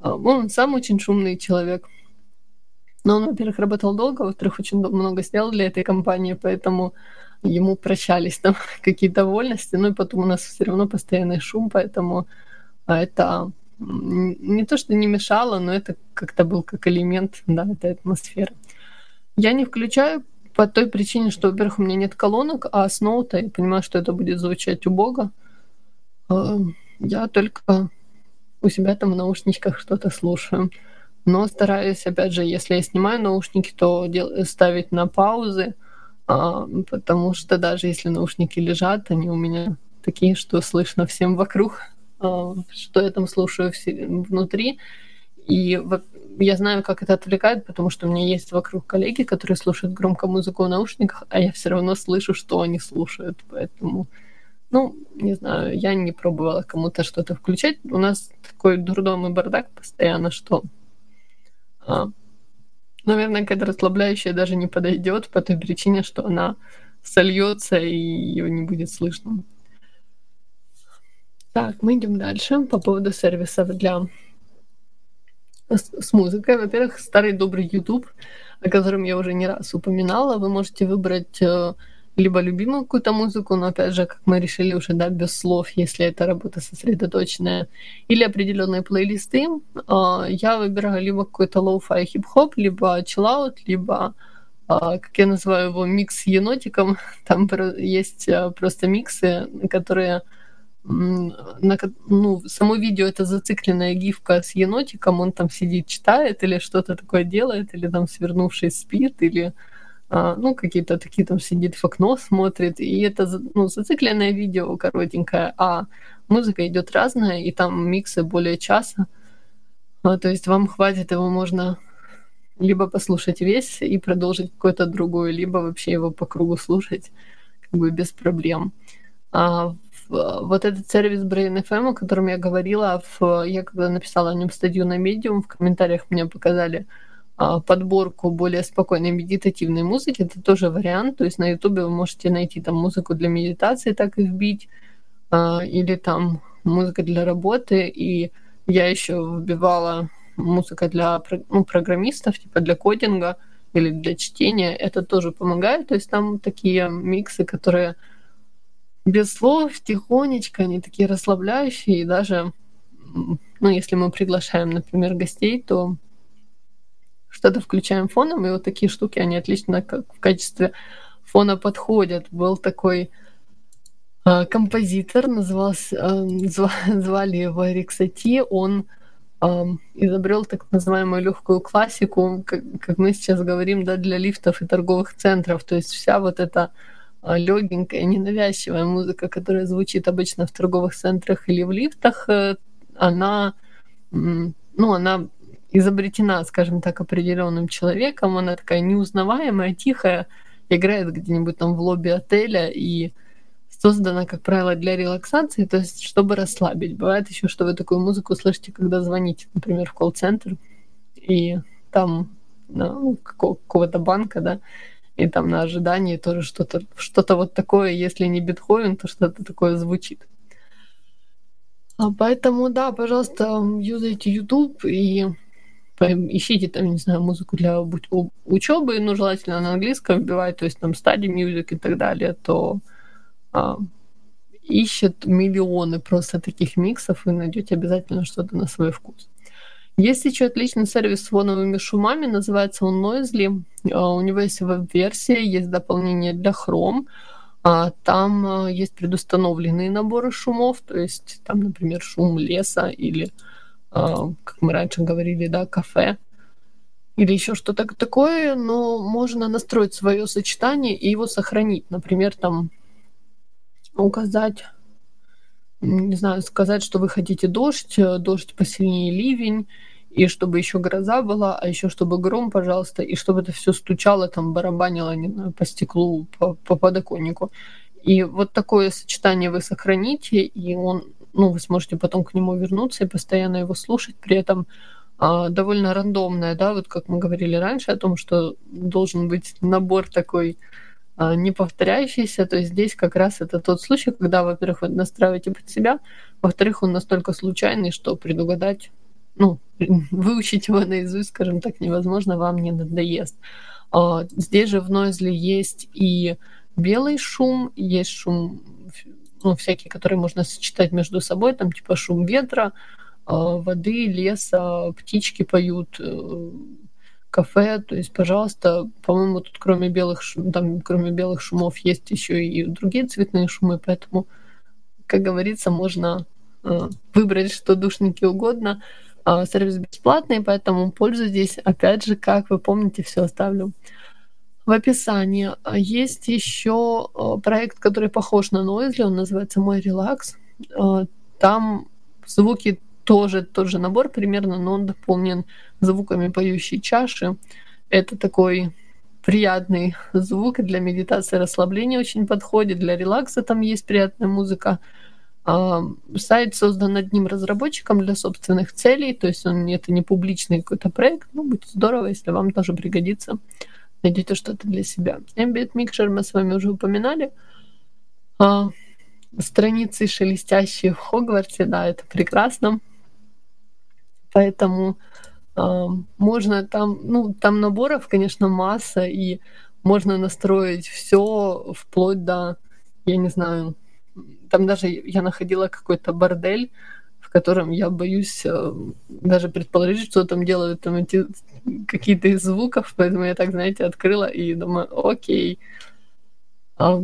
а, он сам очень шумный человек. Но он, во-первых, работал долго, во-вторых, очень много сделал для этой компании, поэтому ему прощались там какие-то вольности, ну и потом у нас все равно постоянный шум, поэтому а, это не то, что не мешало, но это как-то был как элемент, да, этой атмосферы. Я не включаю по той причине, что, во-первых, у меня нет колонок, а с ноута я понимаю, что это будет звучать убого. А, я только у себя там в наушничках что-то слушаю. Но стараюсь, опять же, если я снимаю наушники, то дел- ставить на паузы, а, потому что даже если наушники лежат, они у меня такие, что слышно всем вокруг, а, что я там слушаю внутри. И я знаю, как это отвлекает, потому что у меня есть вокруг коллеги, которые слушают громко музыку в наушниках, а я все равно слышу, что они слушают. Поэтому, ну, не знаю, я не пробовала кому-то что-то включать. У нас такой дурдом и бардак постоянно, что, а, наверное, какая-то расслабляющая даже не подойдет по той причине, что она сольется и ее не будет слышно. Так, мы идем дальше по поводу сервисов для с, музыкой. Во-первых, старый добрый YouTube, о котором я уже не раз упоминала. Вы можете выбрать э, либо любимую какую-то музыку, но опять же, как мы решили уже, да, без слов, если это работа сосредоточенная, или определенные плейлисты. Э, я выбираю либо какой-то lo-fi хип-хоп, либо chillout, либо э, как я называю его, микс с енотиком. Там есть просто миксы, которые на, ну, само видео это зацикленная гифка с енотиком, он там сидит, читает или что-то такое делает, или там свернувшись спит, или а, ну, какие-то такие там сидит в окно, смотрит, и это ну, зацикленное видео коротенькое, а музыка идет разная, и там миксы более часа, а, то есть вам хватит, его можно либо послушать весь и продолжить какой-то другой, либо вообще его по кругу слушать как бы без проблем. А вот этот сервис Brain FM, о котором я говорила, в, я когда написала о нем статью на Medium, в комментариях мне показали а, подборку более спокойной медитативной музыки. Это тоже вариант. То есть на YouTube вы можете найти там музыку для медитации, так и вбить, а, или там музыка для работы. И я еще вбивала музыка для ну, программистов, типа для кодинга или для чтения. Это тоже помогает. То есть там такие миксы, которые без слов, тихонечко, они такие расслабляющие, и даже, ну, если мы приглашаем, например, гостей, то что-то включаем фоном, и вот такие штуки, они отлично как в качестве фона подходят. Был такой э, композитор, назывался, э, звали его Риксати, он э, изобрел так называемую легкую классику, как, как мы сейчас говорим, да, для лифтов и торговых центров. То есть вся вот эта легенькая, ненавязчивая музыка, которая звучит обычно в торговых центрах или в лифтах, э, она, ну, она изобретена, скажем так, определенным человеком, она такая неузнаваемая, тихая, играет где-нибудь там в лобби отеля и создана, как правило, для релаксации, то есть чтобы расслабить. Бывает еще, что вы такую музыку слышите, когда звоните, например, в колл-центр, и там ну, какого-то банка, да, и там на ожидании тоже что-то что вот такое, если не Бетховен, то что-то такое звучит. А поэтому, да, пожалуйста, юзайте YouTube и ищите там, не знаю, музыку для учебы, ну, желательно на английском вбивать, то есть там study music и так далее, то а, ищет миллионы просто таких миксов и найдете обязательно что-то на свой вкус. Есть еще отличный сервис с фоновыми шумами, называется он Noisely. А, у него есть веб-версия, есть дополнение для Chrome. А, там а, есть предустановленные наборы шумов, то есть там, например, шум леса или, как мы раньше говорили, да, кафе или еще что-то такое, но можно настроить свое сочетание и его сохранить. Например, там указать, не знаю, сказать, что вы хотите дождь, э, дождь посильнее ливень, и чтобы еще гроза была, а еще чтобы гром, пожалуйста, и чтобы это все стучало, там барабанило, не знаю, по стеклу, по, по подоконнику. И вот такое сочетание вы сохраните, и он, ну, вы сможете потом к нему вернуться и постоянно его слушать, при этом а, довольно рандомное, да, вот как мы говорили раньше о том, что должен быть набор такой не повторяющийся. То есть здесь как раз это тот случай, когда, во-первых, вы настраиваете под себя, во-вторых, он настолько случайный, что предугадать, ну, выучить его наизусть, скажем так, невозможно, вам не надоест. А, здесь же в Noisely есть и белый шум, есть шум, ну, всякий, который можно сочетать между собой, там типа шум ветра, а, воды, леса, птички поют, э, кафе, то есть, пожалуйста, по-моему, тут кроме белых, там, кроме белых шумов есть еще и другие цветные шумы, поэтому, как говорится, можно э, выбрать что душники угодно. Э, сервис бесплатный, поэтому пользуйтесь. Опять же, как вы помните, все оставлю в описании. Есть еще э, проект, который похож на Noisely, он называется Мой релакс. Э, там звуки тоже тот же набор примерно, но он дополнен звуками поющей чаши. Это такой приятный звук для медитации расслабления очень подходит. Для релакса там есть приятная музыка. А, сайт создан одним разработчиком для собственных целей, то есть он это не публичный какой-то проект. Ну, будет здорово, если вам тоже пригодится. Найдете что-то для себя. Ambient Mixer мы с вами уже упоминали. А, страницы шелестящие в Хогвартсе, да, это прекрасно. Поэтому э, можно там, ну, там наборов, конечно, масса, и можно настроить все вплоть до, я не знаю, там даже я находила какой-то бордель, в котором я боюсь э, даже предположить, что там делают там эти какие-то из звуков, поэтому я так, знаете, открыла и думаю, окей, э,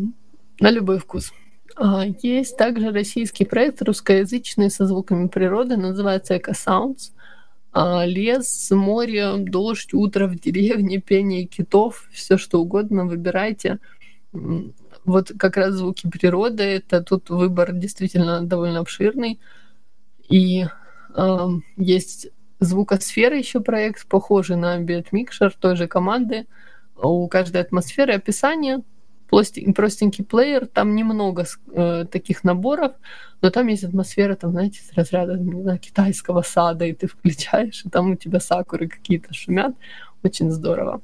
на любой вкус. А, есть также российский проект русскоязычный со звуками природы, называется Eco Sounds. А, лес, море, дождь, утро в деревне, пение китов, все что угодно выбирайте. Вот как раз звуки природы, это тут выбор действительно довольно обширный. И э, есть звукосфера еще проект, похожий на Ambient Mixer той же команды. У каждой атмосферы описание, простенький плеер, там немного э, таких наборов, но там есть атмосфера, там, знаете, с разряда не знаю, китайского сада, и ты включаешь, и там у тебя сакуры какие-то шумят. Очень здорово.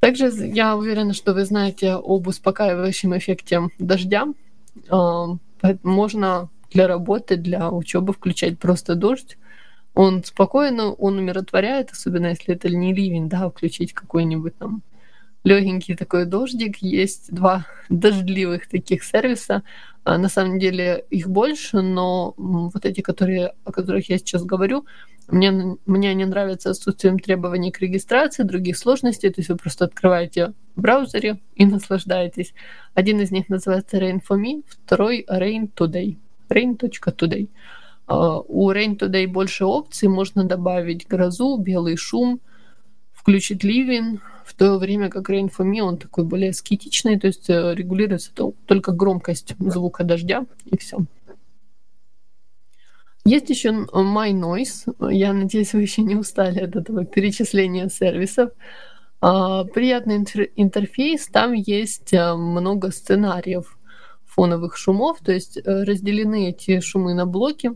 Также я уверена, что вы знаете об успокаивающем эффекте дождя. Э, можно для работы, для учебы включать просто дождь. Он спокойно, он умиротворяет, особенно если это не ливень, да, включить какой-нибудь там легенький такой дождик. Есть два дождливых таких сервиса. А, на самом деле их больше, но вот эти, которые, о которых я сейчас говорю, мне, мне они нравятся отсутствием требований к регистрации, других сложностей. То есть вы просто открываете в браузере и наслаждаетесь. Один из них называется Rain for Me, второй Rain Today. Rain.today. А, у Rain Today больше опций. Можно добавить грозу, белый шум, включить ливень, в то время как Rain for Me, он такой более аскетичный, то есть э, регулируется только громкость звука дождя, и все. Есть еще My Noise. Я надеюсь, вы еще не устали от этого перечисления сервисов. А, приятный интерфейс. Там есть э, много сценариев фоновых шумов, то есть э, разделены эти шумы на блоки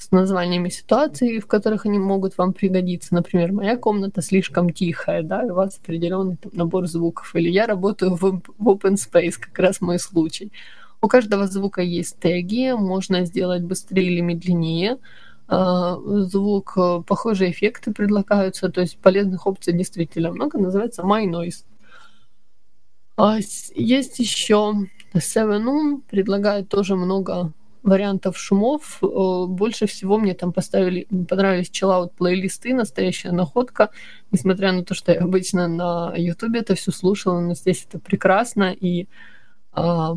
с названиями ситуаций, в которых они могут вам пригодиться. Например, моя комната слишком тихая, да, у вас определенный там, набор звуков. Или я работаю в, в open space, как раз мой случай. У каждого звука есть теги, можно сделать быстрее или медленнее. А, звук, э, похожие эффекты предлагаются, то есть полезных опций действительно много, называется My Noise. А, есть еще Seven предлагает тоже много вариантов шумов. Э, больше всего мне там поставили, понравились чиллаут плейлисты, настоящая находка. Несмотря на то, что я обычно на Ютубе это все слушала, но здесь это прекрасно. И а,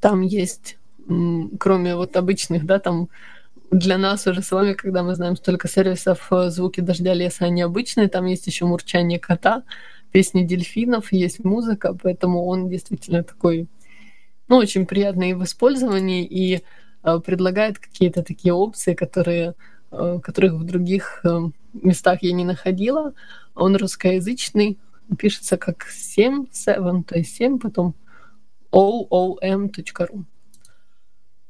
там есть, кроме вот обычных, да, там для нас уже с вами, когда мы знаем столько сервисов э, звуки дождя, леса, они обычные, там есть еще мурчание кота, песни дельфинов, есть музыка, поэтому он действительно такой ну, очень приятный в использовании и э, предлагает какие-то такие опции, которые, э, которых в других э, местах я не находила. Он русскоязычный, пишется как 7, 7, то есть 7, потом oom.ru.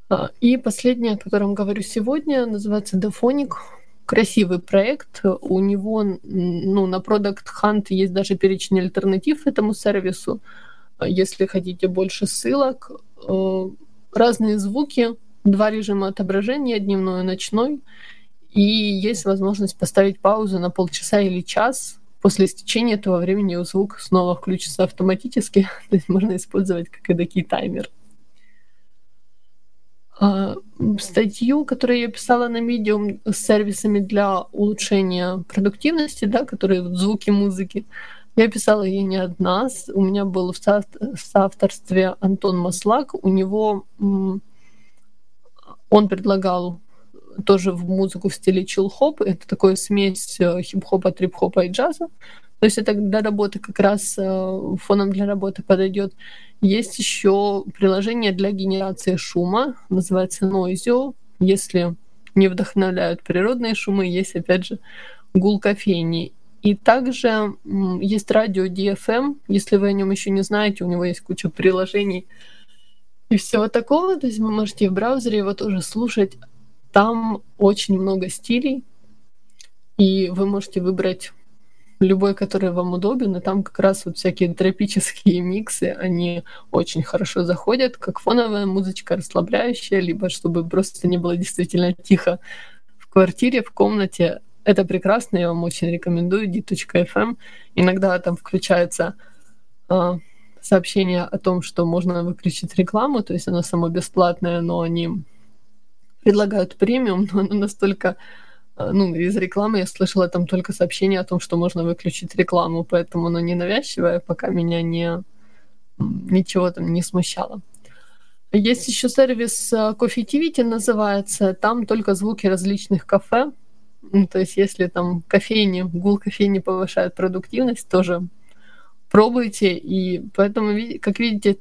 А, и последнее, о котором говорю сегодня, называется Dephonic. Красивый проект. У него ну, на Product Hunt есть даже перечень альтернатив этому сервису. Если хотите больше ссылок, э, разные звуки, два режима отображения, дневной и ночной, и есть возможность поставить паузу на полчаса или час. После истечения этого времени звук снова включится автоматически, то есть можно использовать как эдакий таймер. А, статью, которую я писала на Medium с сервисами для улучшения продуктивности, да, которые звуки музыки, я писала ей не одна. У меня был в соавторстве Антон Маслак. У него он предлагал тоже в музыку в стиле чил-хоп. Это такой смесь э, хип-хопа, трип-хопа и джаза. То есть это для работы как раз э, фоном для работы подойдет. Есть еще приложение для генерации шума, называется Noisio. Если не вдохновляют природные шумы, есть опять же гул кофейни. И также есть радио DFM, если вы о нем еще не знаете, у него есть куча приложений и всего такого. То есть вы можете в браузере его тоже слушать. Там очень много стилей, и вы можете выбрать любой, который вам удобен, и там как раз вот всякие тропические миксы, они очень хорошо заходят, как фоновая музычка расслабляющая, либо чтобы просто не было действительно тихо в квартире, в комнате, это прекрасно, я вам очень рекомендую, d.fm. Иногда там включается э, сообщение о том, что можно выключить рекламу, то есть оно само бесплатное, но они предлагают премиум, но оно настолько а, ну, из рекламы я слышала там только сообщение о том, что можно выключить рекламу, поэтому оно не навязчивое, пока меня не ничего там не смущало. Есть еще сервис а, Coffee называется, там только звуки различных кафе, ну, то есть если там кофейни, гул кофейни повышает продуктивность, тоже пробуйте. И поэтому, как видите,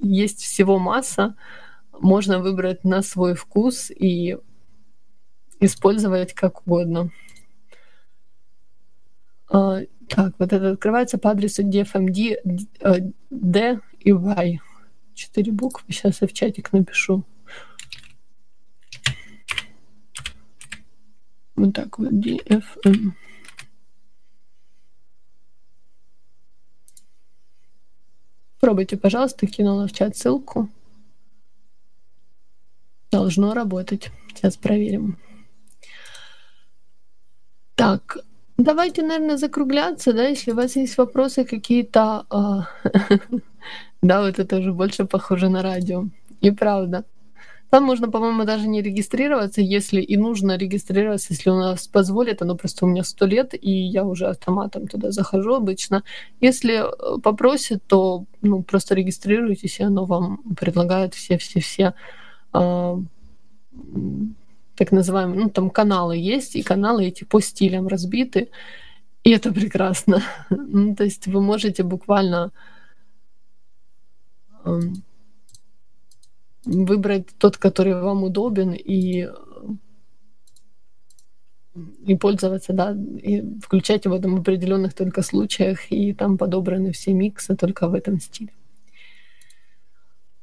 есть всего масса. Можно выбрать на свой вкус и использовать как угодно. А, так, вот это открывается по адресу DFMD D и Y. Четыре буквы. Сейчас я в чатик напишу. Вот так вот, DFM. Пробуйте, пожалуйста, кинула в чат ссылку. Должно работать. Сейчас проверим. Так, давайте, наверное, закругляться, да, если у вас есть вопросы какие-то. Э, да, вот это уже больше похоже на радио. И правда. Там можно, по-моему, даже не регистрироваться, если и нужно регистрироваться, если у нас позволит, оно просто у меня сто лет, и я уже автоматом туда захожу обычно. Если э, попросит, то ну, просто регистрируйтесь, и оно вам предлагает все-все-все э, так называемые, ну там каналы есть, и каналы эти по стилям разбиты, и это прекрасно. ну, то есть вы можете буквально э, выбрать тот, который вам удобен, и и пользоваться, да, и включать его там в определенных только случаях, и там подобраны все миксы только в этом стиле.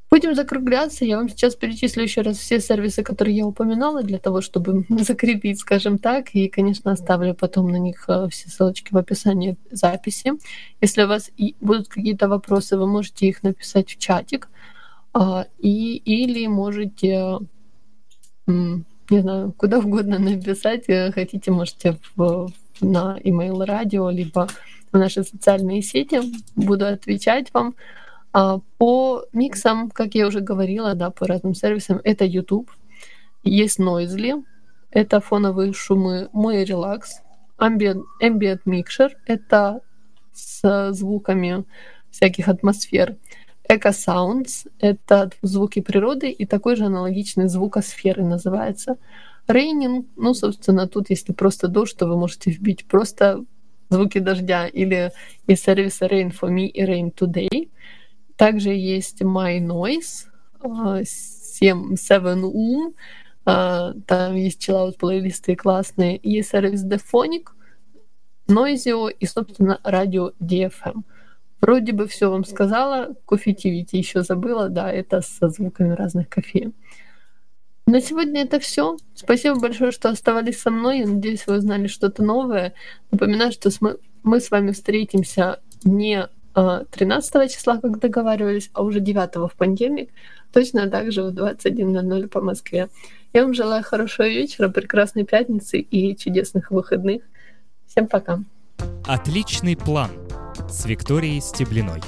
Будем закругляться. Я вам сейчас перечислю еще раз все сервисы, которые я упоминала, для того, чтобы закрепить, скажем так. И, конечно, оставлю потом на них э, все ссылочки в описании записи. Если у вас будут какие-то вопросы, вы можете их написать в чатик. А, и, или можете, не знаю, куда угодно написать. Э, хотите, можете в, на email радио, либо в наши социальные сети. Буду отвечать вам. А, по миксам, как я уже говорила, да, по разным сервисам, это YouTube. Есть Noisely, это фоновые шумы мой релакс. Ambient, ambient Mixer, это с звуками всяких атмосфер. Eco Sounds — это звуки природы, и такой же аналогичный звукосферы называется. Raining, ну, собственно, тут, если просто дождь, то вы можете вбить просто звуки дождя или из сервиса Rain for Me и Rain Today. Также есть My Noise, 7, 7 Um, там есть чиллаут плейлисты классные. Есть сервис Dephonic, Noisio и, собственно, радио DFM. Вроде бы все вам сказала. Кофетивити еще забыла. Да, это со звуками разных кофе. На сегодня это все. Спасибо большое, что оставались со мной. Я надеюсь, вы узнали что-то новое. Напоминаю, что мы с вами встретимся не 13 числа, как договаривались, а уже 9 в понедельник, точно так же в 21.00 по Москве. Я вам желаю хорошего вечера, прекрасной пятницы и чудесных выходных. Всем пока. Отличный план с Викторией Стеблиной.